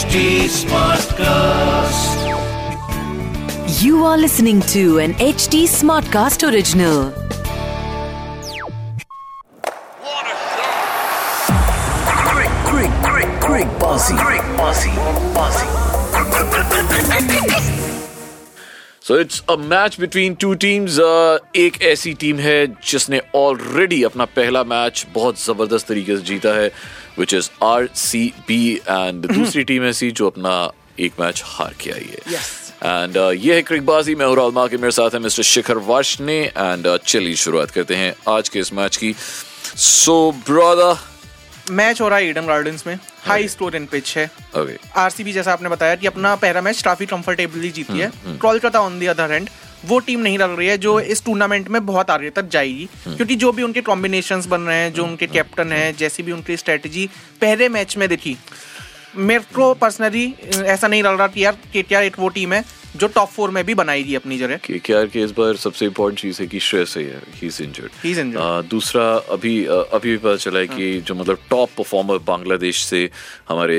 HD Smartcast. You are listening to an HD Smartcast original. What a shot! Quick, quick, quick, quick, bossy, quick, bossy, bossy. So it's a match between two teams एक ऐसी team है जिसने already अपना पहला match बहुत ज़बरदस्त तरीके से जीता है which is R C B and दूसरी टीम ऐसी जो अपना एक मैच हार के आई है। एंड ये है क्रिकबाजी। मैं हूँ माँ के मेरे साथ है मिस्टर शिखर वाशने एंड चलिए शुरुआत करते हैं आज के इस मैच की। सो ब्रदर मैच हो रहा है ईडन गार्डन्स में। हाई स्कोर इन पिच है। आरसीबी जैसा आपने बताया कि अपना पहला मैच काफ़ी कंफर्टेबली जीती है। Kolkata on the other hand वो टीम नहीं लग रही है जो इस टूर्नामेंट में बहुत आगे तक जाएगी। क्योंकि जो भी उनके कॉम्बिनेशन बन रहे हैं जो उनके कैप्टन है जैसी भी उनकी स्ट्रेटेजी पहले मैच में दिखी। मेरे को पर्सनली ऐसा नहीं लग रहा कि यार के एक वो टीम है। जो टॉप फोर में भी बनाएगी अपनी जगह। के के के इस बार सबसे इम्पोर्टेंट चीज़ है कि श्रेयस है he is injured He is injured. हाँ। दूसरा अभी अभी भी पता चला है कि जो मतलब टॉप परफॉर्मर बांग्लादेश से हमारे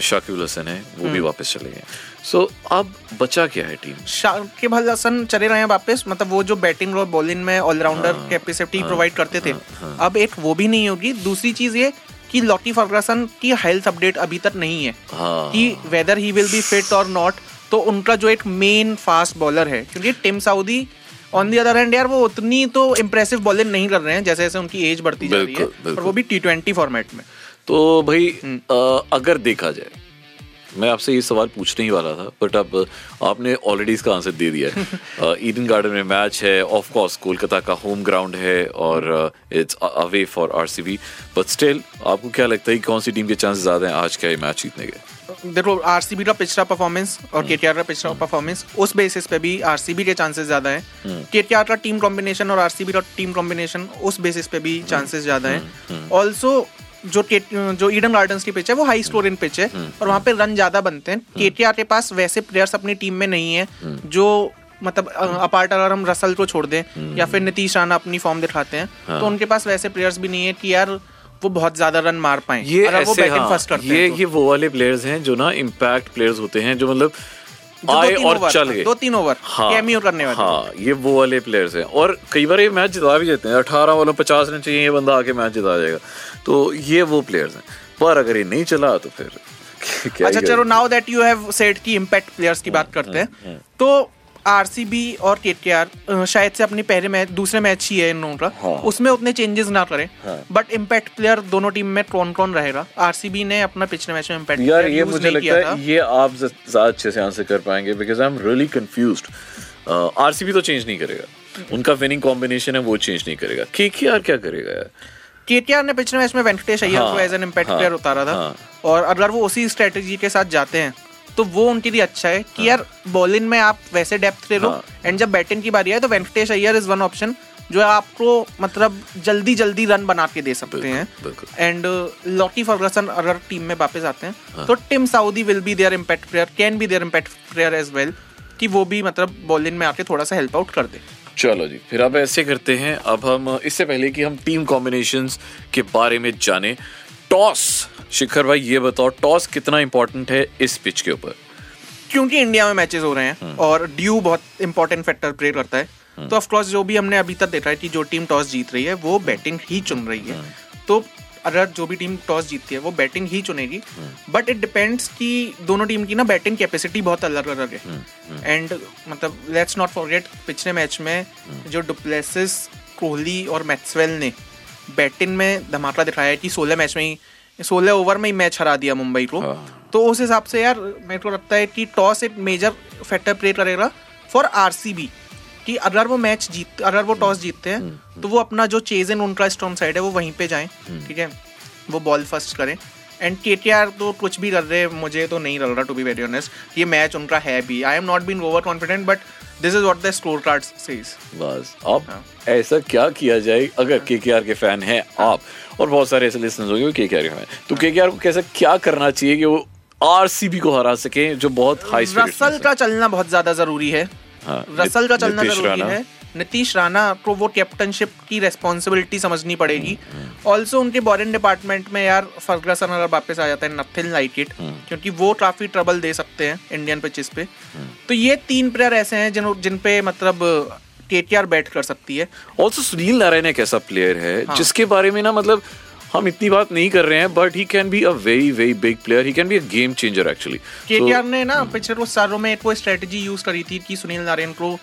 शाकिब हसन है वो हम्म। भी वापस चले गए। सो अब बचा क्या है टीम शाकिब अल हसन चले रहे हैं वापस मतलब वो जो बैटिंग और बॉलिंग में ऑलराउंडर हाँ, कैपेसिटी प्रोवाइड करते थे अब एक वो भी नहीं होगी। दूसरी चीज़ ये कि लॉकी फर्गसन की हेल्थ अपडेट अभी तक नहीं है। हाँ। कि whether he will be fit और नॉट तो उनका जो एक मेन फास्ट बॉलर है क्योंकि Tim Southee on the other hand यार वो उतनी तो इम्प्रेसिव बॉलिंग नहीं कर रहे हैं जैसे जैसे उनकी एज बढ़ती जा रही है। और वो भी टी ट्वेंटी फॉर्मेट में तो भाई हम्म। अगर देखा जाए मैं आपसे ये सवाल पूछने ही वाला था बट अब आपने ऑलरेडी इसका आंसर दे दिया है ईडन गार्डन में मैच है ऑफ़ कोर्स कोलकाता का होम ग्राउंड है और it's away for RCB but still आपको क्या लगता है कौन सी टीम के चांसेस ज़्यादा हैं आज का ये मैच जीतने के देखो आरसीबी का पिछला परफॉर्मेंस और केटीआर का पिछला परफॉर्मेंस उस बेसिस पे भी आरसीबी के चांसेस ज़्यादा हैं। केटीआर का टीम कॉम्बिनेशन और आरसीबी का टीम कॉम्बिनेशन उस बेसिस पे भी चांसेस ज़्यादा हैं। ऑल्सो जो जो ईडन गार्डन्स की पिच है वो हाई स्कोर इन पिच है और वहाँ पे रन ज़्यादा बनते हैं। केटीआर के पास वैसे प्लेयर्स अपनी टीम में नहीं है जो मतलब अपार्ट अगर हम रसल को छोड़ दें या फिर नीतीश राणा अपनी फॉर्म दिखाते हैं तो उनके पास वैसे प्लेयर्स भी नहीं है कि यार वो बहुत ज़्यादा रन मार पाए ये वो ऐसे बैटिंग हाँ, फ़र्स्ट करते ये हैं तो। ये वो वाले प्लेयर्स हैं जो ना इम्पैक्ट प्लेयर्स होते हैं जो मतलब आए और चल गए। दो तीन ओवर हाँ कैमियो करने वाले। हाँ ये वो वाले प्लेयर्स हैं। और कई बार ये मैच जिता भी देते हैं। अठारह वालों पचास रन चाहिए ये बंदा आके मैच जिता जाएगा। तो ये वो प्लेयर्स हैं। पर अगर ये नहीं चला तो फिर अच्छा चलो now that you have said की इम्पैक्ट प्लेयर्स की बात करते हम्म, हैं तो आरसीबी और केकेआर शायद से अपनी पहले मैच दूसरे मैच ही है इन लोगों का। हाँ। उसमें उतने चेंजेस ना करें। बट इम्पैक्ट प्लेयर दोनों टीम में कौन कौन रहेगा आरसीबी ने अपना पिछले मैच में इम्पैक्ट यार ये मुझे लगता है ये आप ज़्यादा अच्छे से आंसर कर पाएँगे because I am really confused RCB तो चेंज नहीं करेगा। उनका विनिंग कॉम्बिनेशन है वो चेंज नहीं करेगा। केकेआर क्या करेगा यार? केटीआर ने पिछले मैच में वेंकटेश अय्यर को एज एन इम्पैक्ट प्लेयर उतारा था। हाँ। और अगर वो उसी स्ट्रेटेजी के साथ जाते हैं तो वो उनके लिए अच्छा है कि यार बॉलिंग में आप वैसे डेप्थ ले लो हाँ। एंड जब बैटिंग की बारी आए तो Venkatesh Iyer is one option जो आपको मतलब जल्दी जल्दी रन बना के दे सकते हैं एंड लॉकी फर्गसन अगर टीम में वापस आते हैं हाँ। तो Tim Southee will be there impact player can be there impact player as well कि वो भी मतलब बॉलिंग में आके थोड़ा सा हेल्प आउट कर दे चलो जी फिर अब ऐसे करते हैं अब हम इससे पहले कि हम टीम कॉम्बिनेशंस के बारे में जाने टॉस। शिखर भाई ये बताओ टॉस कितना इंपॉर्टेंट है इस पिच के ऊपर? क्योंकि इंडिया में मैचेस हो रहे हैं और ड्यू बहुत इंपॉर्टेंट फैक्टर प्ले करता है। तो ऑफकोर्स जो भी हमने अभी तक देखा है कि जो टीम टॉस जीत रही है वो बैटिंग ही चुन रही है। तो अगर जो भी टीम टॉस जीतती है वो बैटिंग ही चुनेगी। बट इट डिपेंड्स कि दोनों टीम की ना बैटिंग कैपेसिटी बहुत अलग अलग है एंड मतलब लेट्स नॉट फॉरगेट पिछले मैच में जो डुप्लेसिस कोहली और मैक्सवेल ने बैटिंग में धमाका दिखाया है कि सोलह मैच में ही सोलह ओवर में ही मैच हरा दिया मुंबई को। हाँ। तो उस हिसाब से यार मेरे को लगता है कि टॉस एक मेजर फैक्टर प्ले करेगा फॉर आरसीबी कि अगर वो मैच जीत अगर वो टॉस जीतते हैं तो वो अपना जो चेज इन उनका स्ट्रॉन्ग साइड है वो वहीं पे जाएँ ठीक है? वो बॉल फ़र्स्ट करें। एंड के टी आर तो कुछ भी कर रहे मुझे तो नहीं लग रहा टू बी वेरी ऑनेस्ट ये मैच उनका है भी। I am not been over confident but this is what the score card says बस। अब ऐसा क्या किया जाए? अगर केकेआर के फ़ैन हैं आप और बहुत सारे ऐसे लिसनर्स होंगे केकेआर के फ़ैन तो केकेआर को कैसा क्या करना चाहिए कि वो आरसीबी को हरा सके जो बहुत हाई रसल का चलना बहुत ज़्यादा ज़रूरी है। हाँ, रसल का चलना ज़रूरी है। नीतीश राणा को वो कैप्टनशिप की रेस्पॉन्सिबिलिटी समझनी पड़ेगी। ऑल्सो उनके बॉलिंग डिपार्टमेंट में यार फर्गसन अगर वापस आ जाता है नथिंग लाइक इट क्योंकि वो काफ़ी ट्रबल दे सकते हैं इंडियन पिचेस पे। तो ये तीन प्लेयर ऐसे हैं जिन जिन पे मतलब केटीआर बैट कर सकती है। ऑल्सो सुनील नारायण एक ऐसा प्लेयर है हाँ। जिसके बारे में ना मतलब हम इतनी बात नहीं कर रहे हैं but he can be a very very big player he can be a game changer actually KTR ने ना पिछले कुछ सालों में कोई स्ट्रेटजी यूज़ करी थी कि सुनील नारायण को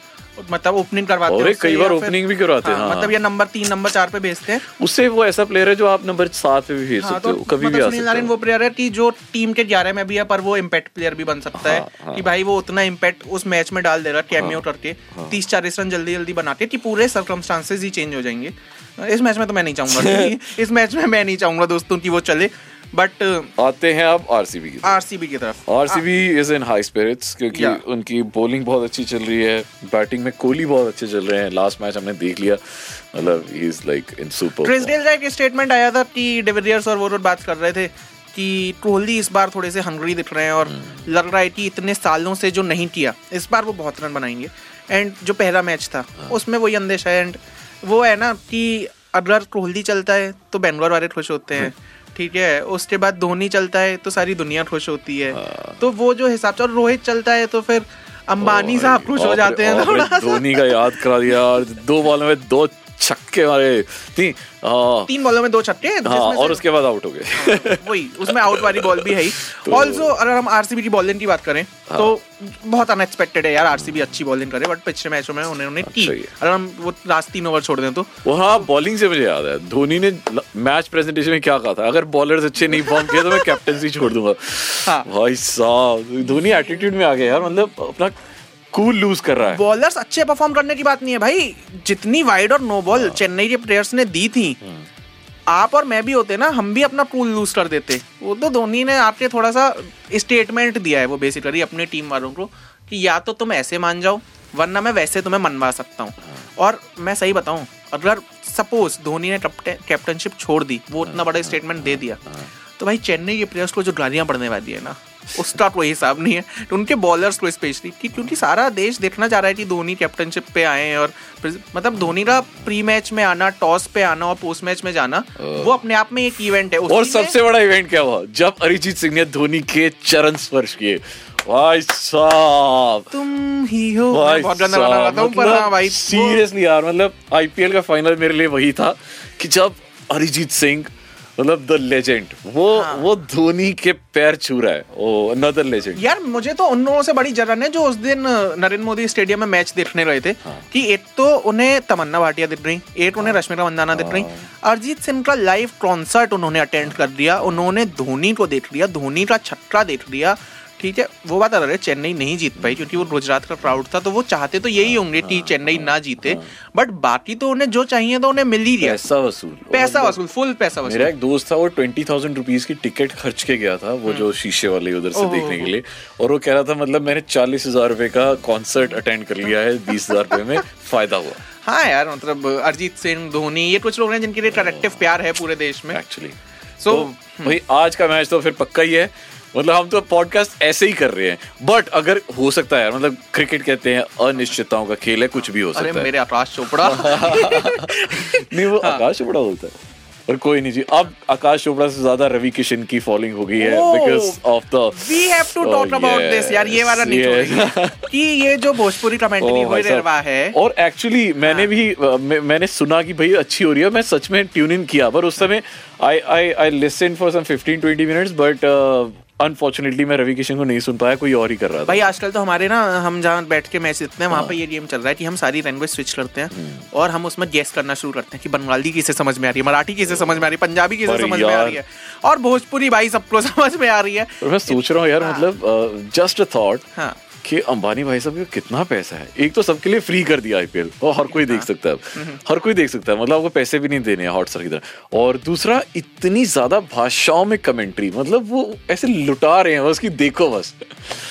मतलब ओपनिंग करवाते हैं कई बार opening भी करवाते हैं, हाँ, हाँ। मतलब या नंबर तीन नंबर चार पे भेजते हैं। उससे वो ऐसा प्लेयर है जो आप नंबर सात पे भी भेज हाँ, सकते तो हो कभी भी मतलब आ सुनील नारायण वो प्लेयर है कि जो टीम के ग्यारह में भी है पर वो इम्पैक्ट प्लेयर भी बन सकता हाँ, है हाँ। कि भाई वो उतना इम्पैक्ट उस मैच में डाल दे रहा है कैमियो करके तीस चालीस रन जल्दी जल्दी बनाते कि पूरे सर्कमस्टांसेस ही चेंज हो जाएँगे। इस मैच में तो मैं नहीं चाहूँगा इस मैच में मैं नहीं चाहूँगा दोस्तों की वो चले। बट आते हैं अब आरसीबी की आरसीबी की तरफ़। RCB is in high spirits क्योंकि Yeah. उनकी बॉलिंग बहुत अच्छी चल रही है बैटिंग में कोहली बहुत अच्छे चल रहे हैं। लास्ट मैच हमने देख लिया। मतलब he is like in super ट्रेसडेल का एक स्टेटमेंट आया था कि डिविलियर्स और वो लोग बात कर रहे थे कि कोहली इस बार थोड़े से हंगरी दिख रहे हैं और लग रहा है कि इतने सालों से जो नहीं किया इस बार वो बहुत रन बनाएँगे। एंड जो पहला मैच था उसमें वही अंदेशा है। एंड वो है ना कि अगर कोहली चलता है तो बेंगलोर वाले खुश होते हैं। ठीक है उसके बाद धोनी चलता है तो सारी दुनिया खुश होती है। तो वो जो हिसाब से और रोहित चलता है तो फिर अंबानी साहब खुश हो जाते हैं। थोड़ा धोनी का याद करा दिया दो बॉल में दो छक्के मारे। तीन हाँ तीन बॉलों में दो छक्के हाँ और उसके बाद आउट हो गए। वही उसमें आउट वाली बॉल भी है ही। तो- ऑल्सो अगर हम आरसीबी की बॉलिंग की बात करें हाँ, तो बहुत अनएक्सपेक्टेड है यार आरसीबी अच्छी बॉलिंग करे बट पिछले मैचों में उन्होंने की। अच्छा ही है। अगर हम वो लास्ट तीन ओवर छोड़ दें तो। वो हाँ बॉलिंग से मुझे याद है धोनी ने मैच प्रेजेंटेशन में क्या कहा था? अगर बॉलर्स अच्छे नहीं फॉर्म किए तो मैं कैप्टनसी छोड़ दूँगा। हाँ। भाई साहब धोनी एटीट्यूड में आ गया यार मतलब अपना कूल लूज कर रहा है। बॉलर्स अच्छे परफॉर्म करने की बात नहीं है भाई। जितनी वाइड और नो बॉल हाँ। चेन्नई के प्लेयर्स ने दी थी आप और मैं भी होते ना हम भी अपना कूल लूज कर देते। वो तो धोनी ने आपके थोड़ा सा स्टेटमेंट दिया है वो बेसिकली अपने टीम वालों को कि या तो तुम ऐसे मान जाओ वरना मैं वैसे तुम्हें मनवा सकता हूँ। और मैं सही बताऊँ अगर सपोज़ धोनी ने कैप्टनशिप छोड़ दी वो इतना बड़ा स्टेटमेंट दे दिया तो भाई चेन्नई के प्लेयर्स को जो गालियाँ पड़ने वाली है ना उसका कोई हिसाब नहीं है। तो उनके बॉलर्स को स्पेशली कि क्योंकि सारा देश देखना चाह रहा है कि धोनी कैप्टनशिप पे आए हैं और मतलब धोनी का प्री मैच में आना टॉस पे आना और पोस्ट मैच में जाना वो अपने आप में एक इवेंट है। और सबसे बड़ा इवेंट क्या हुआ? जब अरिजीत सिंह ने धोनी के चरण स्पर्श किए। भाई साहब। तुम ही हो। भाई बहुत गंदा गाना गाता हूँ पर हाँ भाई सीरियसली यार मतलब आईपीएल का फाइनल मेरे लिए वही था कि जब अरिजीत सिंह मतलब द लेजेंड वो हाँ। वो धोनी के पैर छू रहा है। ओ अनदर लेजेंड यार मुझे तो उन लोगों से बड़ी जलन है जो उस दिन नरेंद्र मोदी स्टेडियम में मैच देखने रहे थे। हाँ। कि एक तो उन्हें तमन्ना भाटिया दिख रही एक उन्हें रश्मिका मंदाना दिख रही। अरजीत अरिजीत सिंह का लाइव कॉन्सर्ट उन्होंने अटेंड कर दिया उन्होंने धोनी को देख लिया धोनी का छक्का देख लिया। ठीक है वो बात अलग है चेन्नई नहीं जीत पाई क्योंकि वो गुजरात का क्राउड था तो वो चाहते तो यही होंगे कि हाँ। चेन्नई ना जीते बट बाकी तो उन्हें जो चाहिए तो उन्हें मिल ही गया पैसा वसूल पैसा वसूल फुल पैसा वसूल। मेरा एक दोस्त था वो ट्वेंटी थाउज़ेंड रुपीज़ की टिकट खर्च के गया था वो जो शीशे वाले उधर से। देखने के लिए और वो कह रहा था मतलब मैंने चालीस हज़ार रुपए का कॉन्सर्ट अटेंड कर लिया है बीस हज़ार रुपए में फ़ायदा हुआ। हाँ यार मतलब अरिजीत सिंह धोनी ये कुछ लोग हैं जिनके लिए कलेक्टिव प्यार है पूरे देश में। एक्चुअली So, तो भाई आज का मैच तो फिर पक्का ही है। मतलब हम तो पॉडकास्ट ऐसे ही कर रहे हैं। बट अगर हो सकता है मतलब क्रिकेट कहते हैं अनिश्चितताओं का खेल है कुछ भी हो सकता है। मेरे आकाश चोपड़ा। नहीं वो आकाश चोपड़ा बोलता है। और कोई नहीं जी। अब आकाश चोपड़ा से ज़्यादा रवि किशन की फॉलोइंग हो गई है because of the we have to talk about this यार ये वाला नहीं yes. कि ये जो भोजपुरी कमेंट्री oh, हो रहा है। और एक्चुअली मैंने भी मैं, मैंने सुना कि भाई अच्छी हो रही है मैं सच में ट्यून इन किया पर उस समय I I I listen for some 15 20 minutes but unfortunately मैं रवि किशन को नहीं सुन पाया कोई और ही कर रहा था। भाई आजकल तो हमारे ना हम जहाँ बैठ के मैच देखते हैं वहाँ पे ये गेम चल रहा है कि हम सारी लैंग्वेज स्विच करते हैं और हम उसमें गेस करना शुरू करते हैं कि बंगाली किसे समझ में आ रही है मराठी किसे समझ में आ रही है पंजाबी किसे समझ में आ रही है और भोजपुरी भाई सबको समझ में आ रही है। मैं सोच रहा हूँ यार मतलब जस्ट अ थॉट हाँ। कि अंबानी भाई साहब का कितना पैसा है? एक तो सबके लिए फ्री कर दिया आईपीएल और हर कोई देख सकता है। अब हर कोई देख सकता है मतलब आपको पैसे भी नहीं देने हैं हॉटस्टार की तरह। और दूसरा इतनी ज़्यादा भाषाओं में कमेंट्री मतलब वो ऐसे लुटा रहे हैं बस कि देखो बस।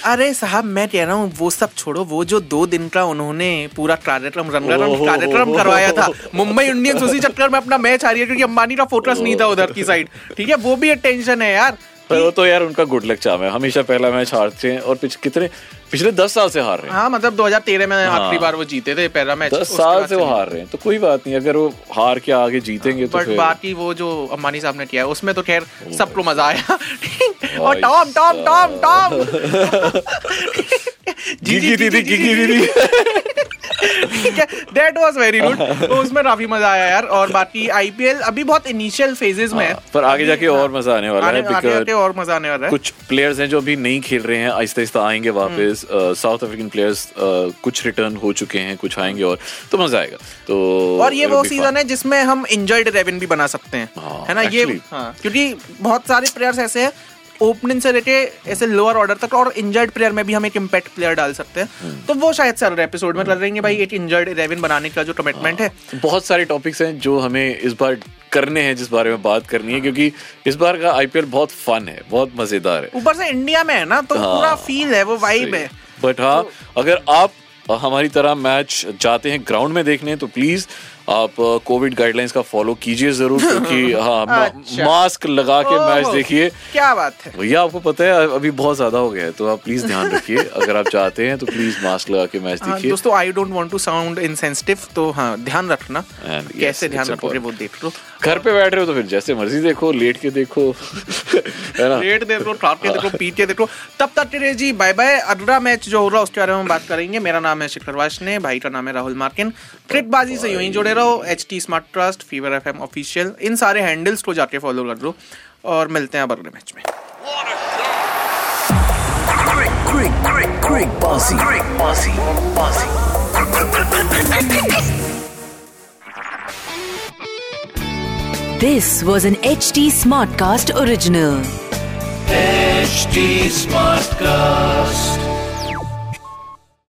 अरे साहब मैं कह रहा हूँ वो सब छोड़ो वो जो दो दिन का उन्होंने पूरा कार्यक्रम कार्यक्रम करवाया था मुंबई इंडियंस उसी चक्कर में अपना मैच हारी है क्योंकि अंबानी का फोकस नहीं था उधर की साइड ठीक है वो भी एक टेंशन है यार। पर वो तो यार उनका गुड लक चाम है। हमेशा पहला मैच हारते हैं और पिछ कितने पिछले दस साल से हार रहे हैं। हाँ मतलब 2013 में हाँ। आखिरी बार वो जीते थे पहला मैच दस साल से वो हार रहे हैं तो कोई बात नहीं अगर वो हार के आगे जीतेंगे तो बट बाकी वो जो अम्बानी साहब ने किया उसमें तो खैर सबको मज़ा आया। और Tom Tom Tom Tom. Gigi दीदी गिगी दीदी। दैट वाज वेरी गुड तो उसमें काफ़ी मज़ा आया यार और बाकी आईपीएल अभी बहुत इनिशियल फेजेस में है। हाँ, पर आगे जाके और मज़ा आने वाला है आगे और मज़ा आने वाला है। कुछ प्लेयर्स हैं जो अभी नहीं खेल रहे हैं आहिस्ता आहिस्ता आएँगे वापस। हम्म। साउथ अफ्रीकन प्लेयर्स कुछ रिटर्न हो चुके हैं कुछ आएँगे और तो मज़ा आएगा। तो और ये वो सीज़न है जिसमें हम इंजॉयड रेवन भी बना सकते हैं। हाँ, है ना? ये. हाँ, क्योंकि बहुत सारे प्लेयर्स ऐसे हैं ओपनिंग से लेके ऐसे लोअर ऑर्डर तक और इंजर्ड प्लेयर में भी हम एक इम्पैक्ट प्लेयर डाल सकते हैं। हम्म। तो वो शायद सर एपिसोड में कर देंगे भाई एक इंजर्ड इलेवन बनाने का जो कमिटमेंट है। बहुत सारे टॉपिक्स हैं जो हमें इस बार करने हैं जिस बारे में बात करनी है क्योंकि इस बार का आईपीएल बहुत फन है बहुत मज़ेदार है। ऊपर से इंडिया में है ना तो हाँ, पूरा फील है वो वाइब है। बट हाँ अगर आप हमारी तरह मैच जाते हैं ग्राउंड में देखने तो प्लीज़ आप कोविड गाइडलाइंस का फॉलो कीजिए ज़रूर क्योंकि हाँ अच्छा। मास्क लगा के मैच देखिए। क्या बात है। भैया आपको पता है अभी बहुत ज़्यादा हो गया है तो आप प्लीज़ ध्यान रखिए। अगर आप चाहते हैं तो प्लीज़ मास्क लगा के मैच देखिए। दोस्तों I don't want to sound insensitive तो हाँ ध्यान रखना। कैसे ध्यान रखोगे वो देख लो। घर पे बैठ रहे हो तो फिर जैसे मर्ज़ी देखो लेट के देखो। है ना? रेट देख लो ट्राप के देखो पीट के देखो। तब तक के जी बाय बाय अगला मैच जो हो रहा है उसके बारे में हम बात करेंगे। मेरा नाम है शिखर वाशने भाई का नाम है राहुल मार्किन। ट्रिकबाजी से यूँ ही जुड़े रहो H T smart trust fever F M official इन सारे हैंडल्स को जाके फॉलो कर दो और मिलते हैं बगले मैच में। This was an H T smart cast original H T smart cast